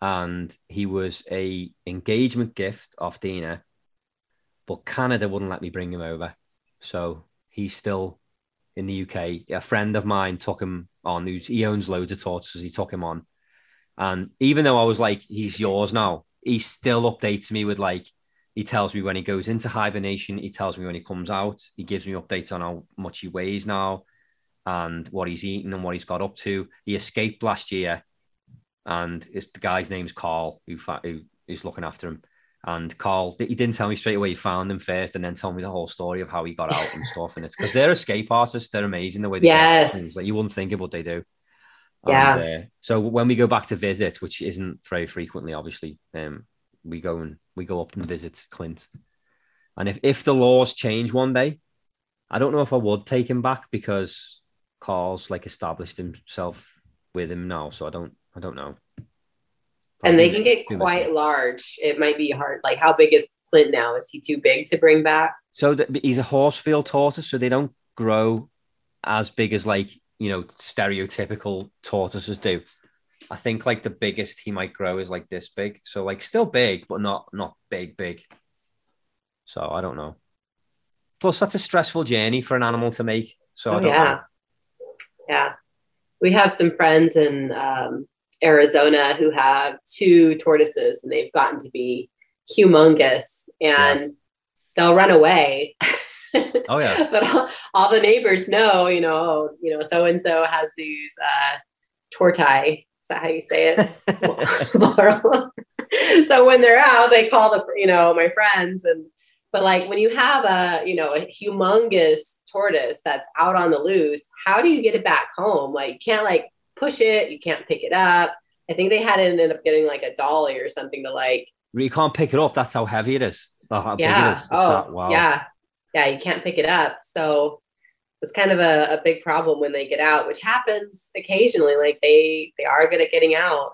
and he was a engagement gift off Dina, but Canada wouldn't let me bring him over, so he's still in the UK. A friend of mine took him on. He owns loads of tortoises. He took him on, And even though I was like, he's yours now, he still updates me with like, he tells me when he goes into hibernation. He tells me when he comes out. He gives me updates on how much he weighs now and what he's eating and what he's got up to. He escaped last year, and it's the guy's name's Carl who who is looking after him. And Carl, he didn't tell me straight away he found him first, and then told me the whole story of how he got out and stuff. And it's because they're escape artists; they're amazing the way they yes. things. Like you wouldn't think of what they do. Yeah. And, uh, so when we go back to visit, which isn't very frequently, obviously, um, we go and we go up and visit Clint. And if if the laws change one day, I don't know if I would take him back because Carl's like established himself with him now. So I don't I don't know. and they can get quite large. It might be hard. Like, how big is Clint now? Is he too big to bring back? So the, he's a Horsfield tortoise, so they don't grow as big as like you know stereotypical tortoises do. I think like the biggest he might grow is like this big. So like still big, but not not big big. So I don't know. Plus, that's a stressful journey for an animal to make. So oh, yeah, know. yeah. We have some friends in um, Arizona who have two tortoises, and they've gotten to be humongous, and yeah. they'll run away. oh yeah. but all, all, the neighbors know, you know, you know, so and so has these uh, tortai. Is that how you say it? so when they're out, they call the you know my friends and but like when you have a, you know, a humongous tortoise that's out on the loose, how do you get it back home? Like you can't like push it, you can't pick it up. I think they had to end up getting like a dolly or something to like. You can't pick it up. That's how heavy it is. yeah. It is. Oh, that, wow. yeah. Yeah. You can't pick it up. So it's kind of a, a big problem when they get out, which happens occasionally. Like they they are good at getting out.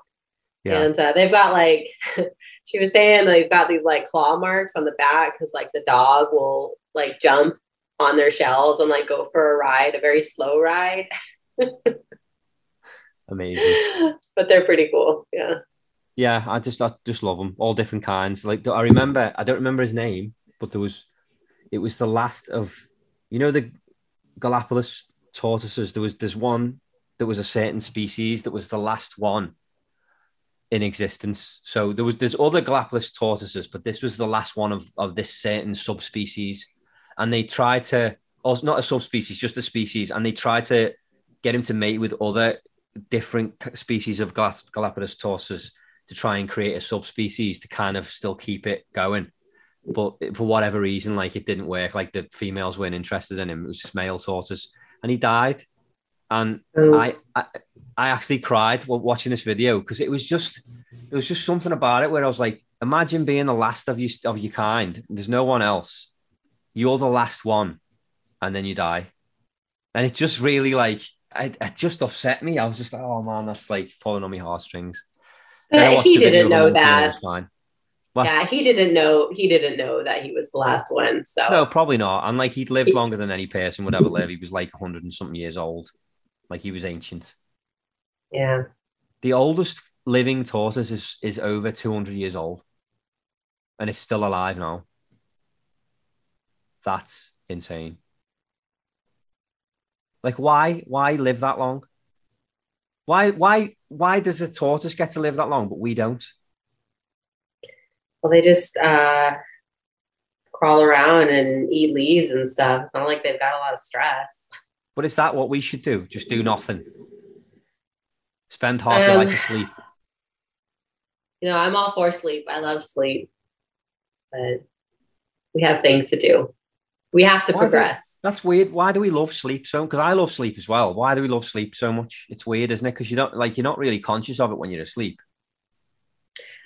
Yeah. And uh, they've got like she was saying they've got these like claw marks on the back because like the dog will like jump on their shells and like go for a ride, a very slow ride. Amazing. But they're pretty cool. Yeah. Yeah, I just I just love them, all different kinds. Like I remember, I don't remember his name, but there was, it was the last of, you know, the Galapagos tortoises. There was there's one that was a certain species that was the last one in existence. So there was there's other Galapagos tortoises, but this was the last one of of this certain subspecies, and they tried to, or not a subspecies, just a species, and they tried to get him to mate with other different species of Galapagos tortoises to try and create a subspecies to kind of still keep it going. But for whatever reason, like it didn't work. Like the females weren't interested in him. It was just male tortoise, and he died. And oh. I, I, I actually cried while watching this video because it was just there was just something about it where I was like, imagine being the last of you of your kind. There's no one else. You're the last one, and then you die. And it just really like it, it just upset me. I was just like, oh man, that's like pulling on my heartstrings. But he didn't know that. Well, yeah, he didn't know. He didn't know that he was the last one. So no, probably not. And like he'd lived longer than any person would ever live. He was like hundred and something years old. Like he was ancient. Yeah. The oldest living tortoise is, is over 200 years old and it's still alive now. That's insane. Like why why live that long? Why why why does a tortoise get to live that long but we don't? Well, they just uh crawl around and eat leaves and stuff. It's not like they've got a lot of stress. But is that what we should do? Just do nothing. Spend half um, your life asleep. You know, I'm all for sleep. I love sleep, but we have things to do. We have to Why progress. Do, that's weird. Why do we love sleep so? Because I love sleep as well. Why do we love sleep so much? It's weird, isn't it? Because you don't like you're not really conscious of it when you're asleep.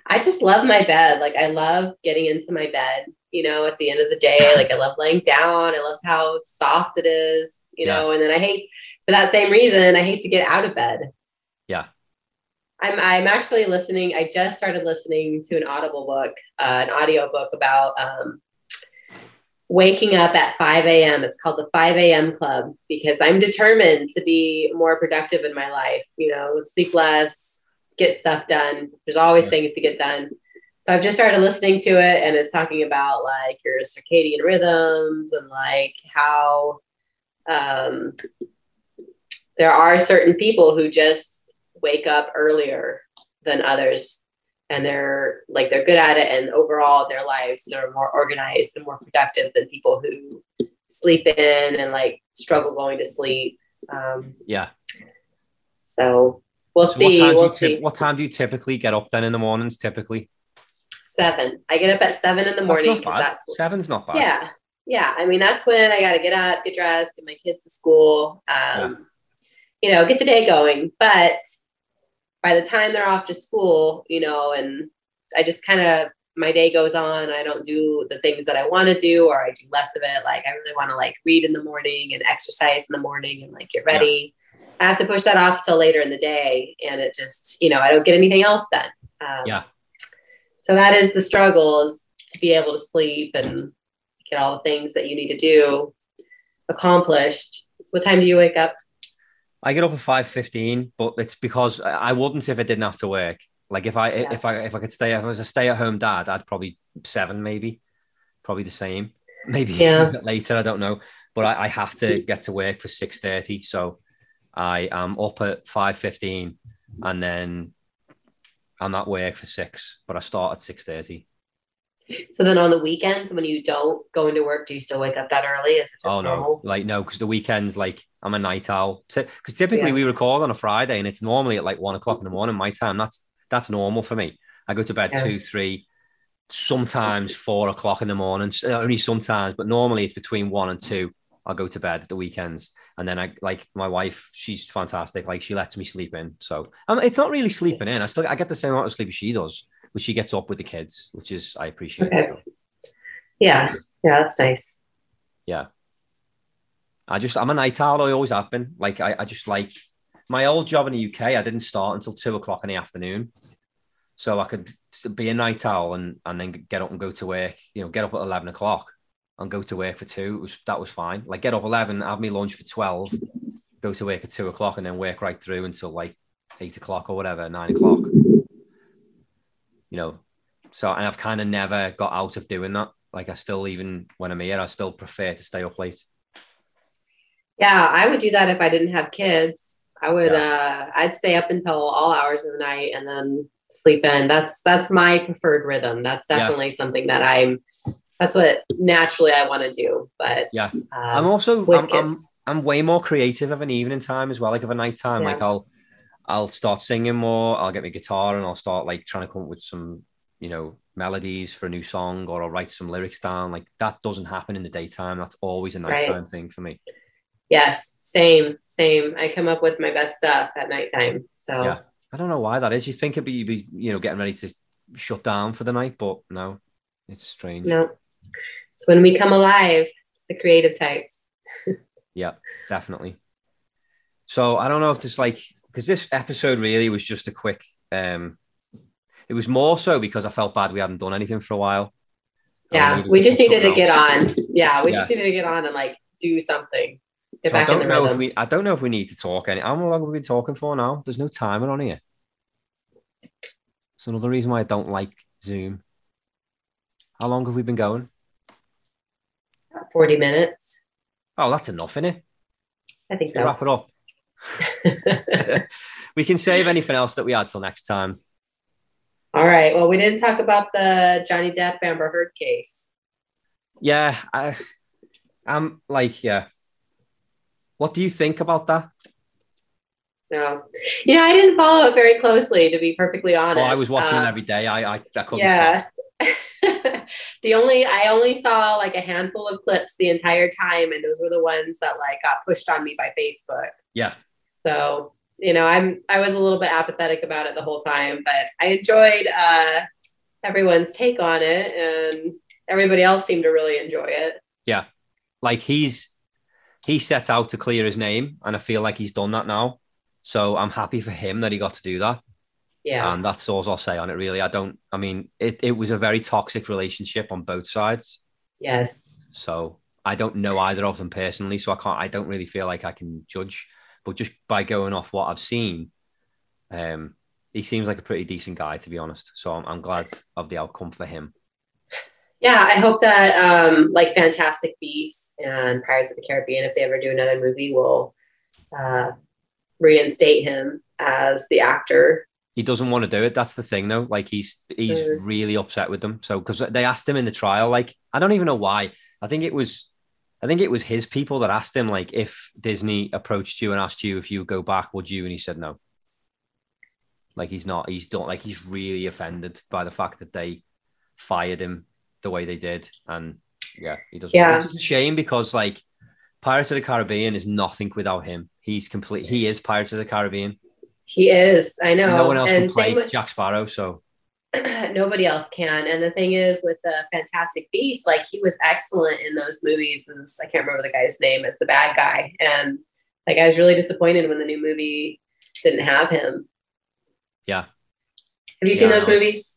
I just love my bed. Like I love getting into my bed. You know, at the end of the day, like I love laying down. I loved how soft it is. You yeah. know, and then I hate for that same reason. I hate to get out of bed. Yeah. I'm I'm actually listening. I just started listening to an Audible book, uh, an audio book about um, waking up at 5 a.m. It's called the 5 a.m. Club because I'm determined to be more productive in my life. You know, sleep less, get stuff done. There's always yeah. things to get done. So I've just started listening to it, and it's talking about like your circadian rhythms and like how um, there are certain people who just wake up earlier than others and they're like they're good at it and overall their lives are more organized and more productive than people who sleep in and like struggle going to sleep. Um, yeah. so we'll So see what time, we'll do you see. typ- what time do you typically get up then in the mornings? Typically, seven. I get up at seven in the That's morning not bad. that's, Seven's not bad. yeah yeah. I mean that's when i got to get up get dressed get my kids to school um, you know get the day going. But by the time they're off to school you know and i just kind of my day goes on. I don't do the things that i want to do or i do less of it. Like i really want to like read in the morning and exercise in the morning and like get ready. I have to push that off till later in the day and it just you know i don't get anything else done. um, Yeah. so that is the struggle is to be able to sleep and get all the things that you need to do accomplished. What time do you wake up I get up at five fifteen, but it's because I wouldn't if I didn't have to work. Like if I Yeah. if I if I could stay if I was a stay at home dad, I'd probably seven maybe, probably the same. Maybe Yeah. a bit later, I don't know. But I, I have to get to work for six thirty, so I am up at five fifteen, and then I'm at work for six. But I start at six thirty. So then on the weekends when you don't go into work, do you still wake up that early? Is it just Oh no, normal? like no, because the weekends, like I'm a night owl. Because typically Yeah. we record on a Friday, and it's normally at like one o'clock in the morning my time. That's that's normal for me. I go to bed Yeah. two, three, sometimes four o'clock in the morning. Only sometimes, but normally it's between one and two. I'll go to bed at the weekends, and then I like my wife. She's fantastic. Like she lets me sleep in. So um, it's not really sleeping in. I still I get the same amount of sleep as she does, but she gets up with the kids, which is I appreciate. Okay. So. Yeah. Yeah, that's nice. Yeah, I just I'm a night owl. I always have been. Like I, I just like my old job in the UK. I didn't start until two o'clock in the afternoon, so I could be a night owl and and then get up and go to work. You know, get up at eleven o'clock and go to work for two. It was that was fine. Like get up eleven, have me lunch for twelve, go to work at two o'clock, and then work right through until like eight o'clock or whatever, nine o'clock. You know, so and I've kind of never got out of doing that. Like I still even when I'm here, I still prefer to stay up late. Yeah, I would do that if I didn't have kids. I would uh I'd stay up until all hours of the night and then sleep in. That's that's my preferred rhythm. That's Yeah. definitely something that I'm that's what naturally I want to do. But Yeah. um, I'm also I'm, I'm. I'm way more creative of an evening time as well, like of a night time. Yeah. Like I'll I'll start singing more. I'll get my guitar and I'll start like trying to come up with some you know melodies for a new song, or I'll write some lyrics down. Like that doesn't happen in the daytime. That's always a Right. nighttime thing for me. yes, same, same. I come up with my best stuff at nighttime. So Yeah. I don't know why that is. You think it'd be, you'd be you know getting ready to shut down for the night, but no, it's strange. no. It's when we come alive, the creative types. Yeah, definitely. So I don't know if this like because this episode really was just a quick. um It was more so because I felt bad we hadn't done anything for a while. Yeah, we just needed to get on. Yeah, we Yeah. just needed to get on and like do something. Get So I back in don't the know if we. I don't know if we need to talk any. How long have we been talking for now? There's no timer on here. It's another reason why I don't like Zoom. How long have we been going? 40 minutes. Oh, that's enough, isn't it? I think So so. wrap it up. we can save anything else that we had till next time. All right. Well, we didn't talk about the Johnny Depp Amber Heard case. Yeah, I, I'm like, yeah. What do you think about that? No, you know, I didn't follow it very closely, to be perfectly honest. Oh, I was watching Um, it every day. I, I, I couldn't yeah. the only I only saw like a handful of clips the entire time, and those were the ones that like got pushed on me by Facebook. Yeah, So you know, I'm I was a little bit apathetic about it the whole time, but I enjoyed uh, everyone's take on it, and everybody else seemed to really enjoy it. Yeah, like he's he set out to clear his name, and I feel like he's done that now. So I'm happy for him that he got to do that. Yeah, And that's all I'll say on it, really. I don't, I mean, it, it was a very toxic relationship on both sides. yes, So I don't know either of them personally. So I can't, I don't really feel like I can judge. But just by going off what I've seen, um, he seems like a pretty decent guy, to be honest. So I'm, I'm glad of the outcome for him. yeah. I hope that um, like Fantastic Beasts and Pirates of the Caribbean, if they ever do another movie, will uh, reinstate him as the actor he doesn't want to do it. That's the thing, though. Like he's he's Mm. really upset with them. So because they asked him in the trial, like I don't even know why. I think it was, I think it was his people that asked him, like if Disney approached you and asked you if you would go back, would you? And he said no. Like he's not. He's don't like he's really offended by the fact that they fired him the way they did, and yeah, he doesn't. Yeah. It's a shame because like Pirates of the Caribbean is nothing without him. He's complete. He is Pirates of the Caribbean. He is. I know. No one else and can play with, Jack Sparrow. So nobody else can. And the thing is, with the Fantastic Beast, like he was excellent in those movies. And I can't remember the guy's name as the bad guy. And like I was really disappointed when the new movie didn't have him. Yeah. Have you seen those movies?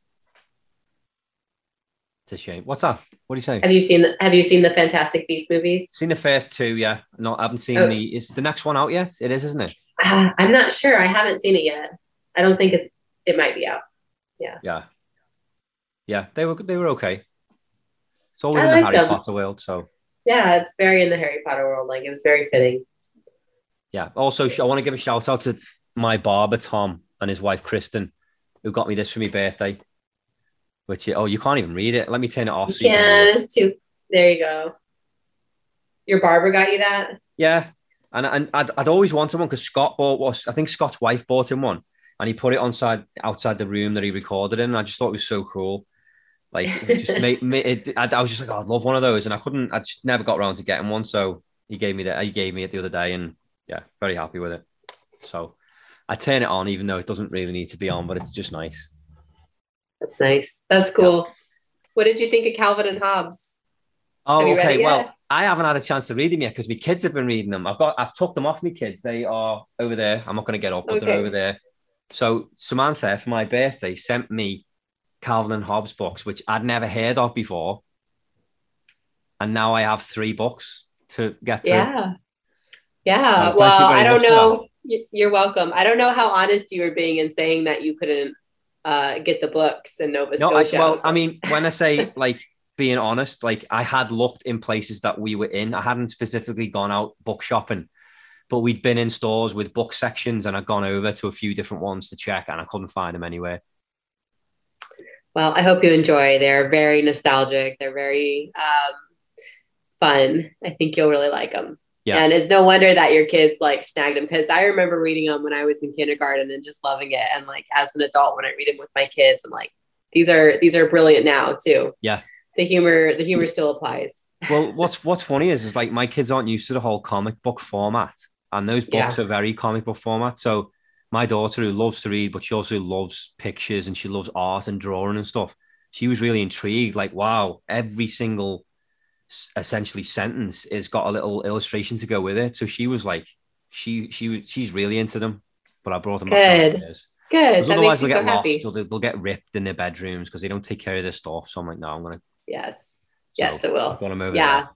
it's a shame. What's that? What do you say? Have you seen the Have you seen the Fantastic Beast movies? Seen the first two, yeah. No, I haven't seen Oh. the. Is the next one out yet? It is, isn't it? Uh, I'm not sure. I haven't seen it yet. I don't think it it might be out. Yeah, yeah. Yeah. They were they were okay. It's all I in the Harry them. Potter world, so Yeah, it's very in the Harry Potter world. Like it was very fitting. yeah. Also, I want to give a shout out to my barber Tom and his wife Kristen, who got me this for my birthday. Which oh, you can't even read it. Let me turn it off. so can read. Yeah, it's too. There you go. Your barber got you that. Yeah, and and I'd, I'd always wanted one because Scott bought was I think Scott's wife bought him one, and he put it on side outside the room that he recorded in. And I just thought it was so cool. Like just made me. It, I, I was just like, oh, I'd love one of those, and I couldn't. I just never got around to getting one. So he gave me that. He gave me it the other day, and yeah, very happy with it. So I turn it on, even though it doesn't really need to be on, but it's just nice. That's nice. That's cool. What did you think of Calvin and Hobbes? Oh, Have you read okay. Well, I haven't had a chance to read them yet because my kids have been reading them. I've got, I've took them off my kids. They are over there. I'm not going to get up, but they're over there. So Samantha, for my birthday, sent me Calvin and Hobbes books, which I'd never heard of before, and now I have three books to get through. Yeah. Yeah. Well, I don't know. You're welcome. I don't know how honest you were being in saying that you couldn't uh, get the books in Nova No, I, Scotia. well, I mean, when I say like being honest, like I had looked in places that we were in. I hadn't specifically gone out book shopping, but we'd been in stores with book sections, and I'd gone over to a few different ones to check, and I couldn't find them anywhere. well, I hope you enjoy. They're very nostalgic. They're very um, fun. I think you'll really like them. Yeah. And it's no wonder that your kids like snagged them because I remember reading them when I was in kindergarten and just loving it. And like as an adult, when I read them with my kids, I'm like, these are these are brilliant now too. Yeah. The humor, the humor still applies. Well, what's what's funny is is like my kids aren't used to the whole comic book format, and those books are very comic book format. So my daughter, who loves to read, but she also loves pictures and she loves art and drawing and stuff, she was really intrigued. Like, wow, every single essentially sentence is got a little illustration to go with it. So she was like, she she she's really into them. But I brought them Good. good. That otherwise makes they'll so get happy. lost or they- they'll get ripped in their bedrooms because they don't take care of their stuff. So I'm like, no, I'm gonna. Yes. So Yes, it will. I've got them over Yeah. there.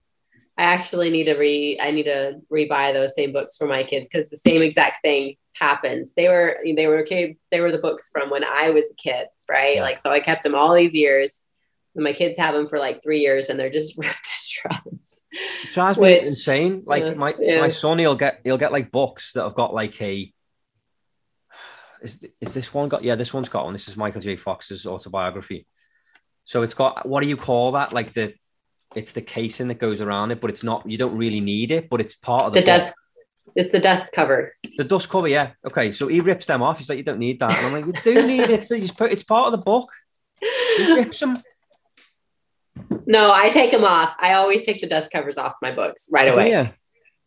I actually need to re I need to rebuy those same books for my kids because the same exact thing happens. They were they were okay, they were the books from when I was a kid, right? Yeah. Like so I kept them all these years. And my kids have them for like three years and they're just ripped to shreds. It drives me Which- insane. Like yeah, my yeah. my son, he'll get he'll get like books that have got like a. Is is this one got? Yeah, this one's got one. This is Michael J. Fox's autobiography. So it's got what do you call that? Like the, it's the casing that goes around it, but it's not. You don't really need it, but it's part of the, The dust it's the dust cover. The dust cover, yeah. Okay, so he rips them off. He's like, you don't need that. And I'm like, you do need it. So you just put, it's part of the book. He rips them. No, I take them off. I always take the dust covers off my books right away. Yeah,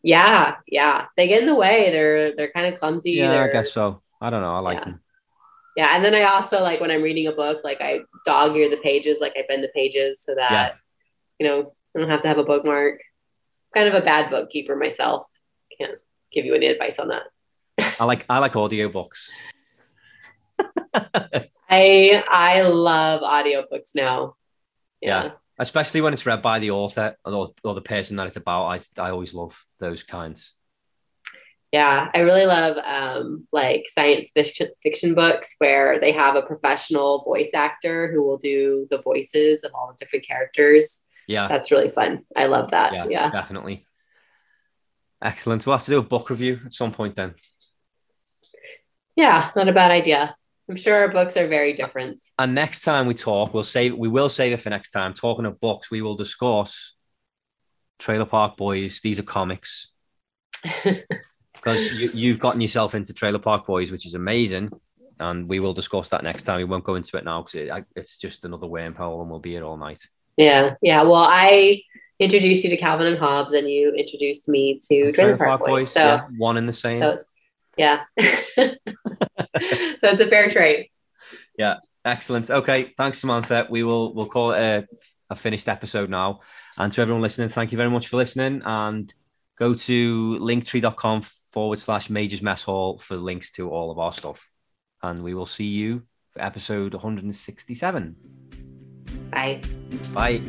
Yeah, yeah. They get in the way. They're they're kind of clumsy. yeah. I They're- guess so. I don't know. I like Yeah. them. Yeah, and then I also like when I'm reading a book, like I dog ear the pages, like I bend the pages so that you know I don't have to have a bookmark. Kind of a bad bookkeeper myself. Can't give you any advice on that. I like I like audiobooks. I I love audiobooks now. Yeah. Yeah. especially when it's read by the author or, or the person that it's about. I, I always love those kinds. Yeah, I really love um, like science fiction fiction books where they have a professional voice actor who will do the voices of all the different characters. Yeah, That's really fun. I love that. yeah, Yeah. definitely. Excellent. We'll have to do a book review at some point then. Yeah, not a bad idea. I'm sure our books are very different. And next time we talk, we'll save we will save it for next time. Talking of books, we will discuss Trailer Park Boys. These are comics. because you, you've gotten yourself into Trailer Park Boys, which is amazing. And we will discuss that next time. We won't go into it now because it, it's just another wormhole and we'll be here all night. Yeah. Yeah. Well, I introduced you to Calvin and Hobbes and you introduced me to Trailer, Park, Boys. Boys. So yeah, one in the same. So yeah. so it's a fair trade. Yeah. Excellent. Okay. Thanks, Samantha. We will we'll call it a, a finished episode now. And to everyone listening, thank you very much for listening. And go to linktree.com forward slash majors mess hall for links to all of our stuff. And we will see you for episode 167. Bye. Bye.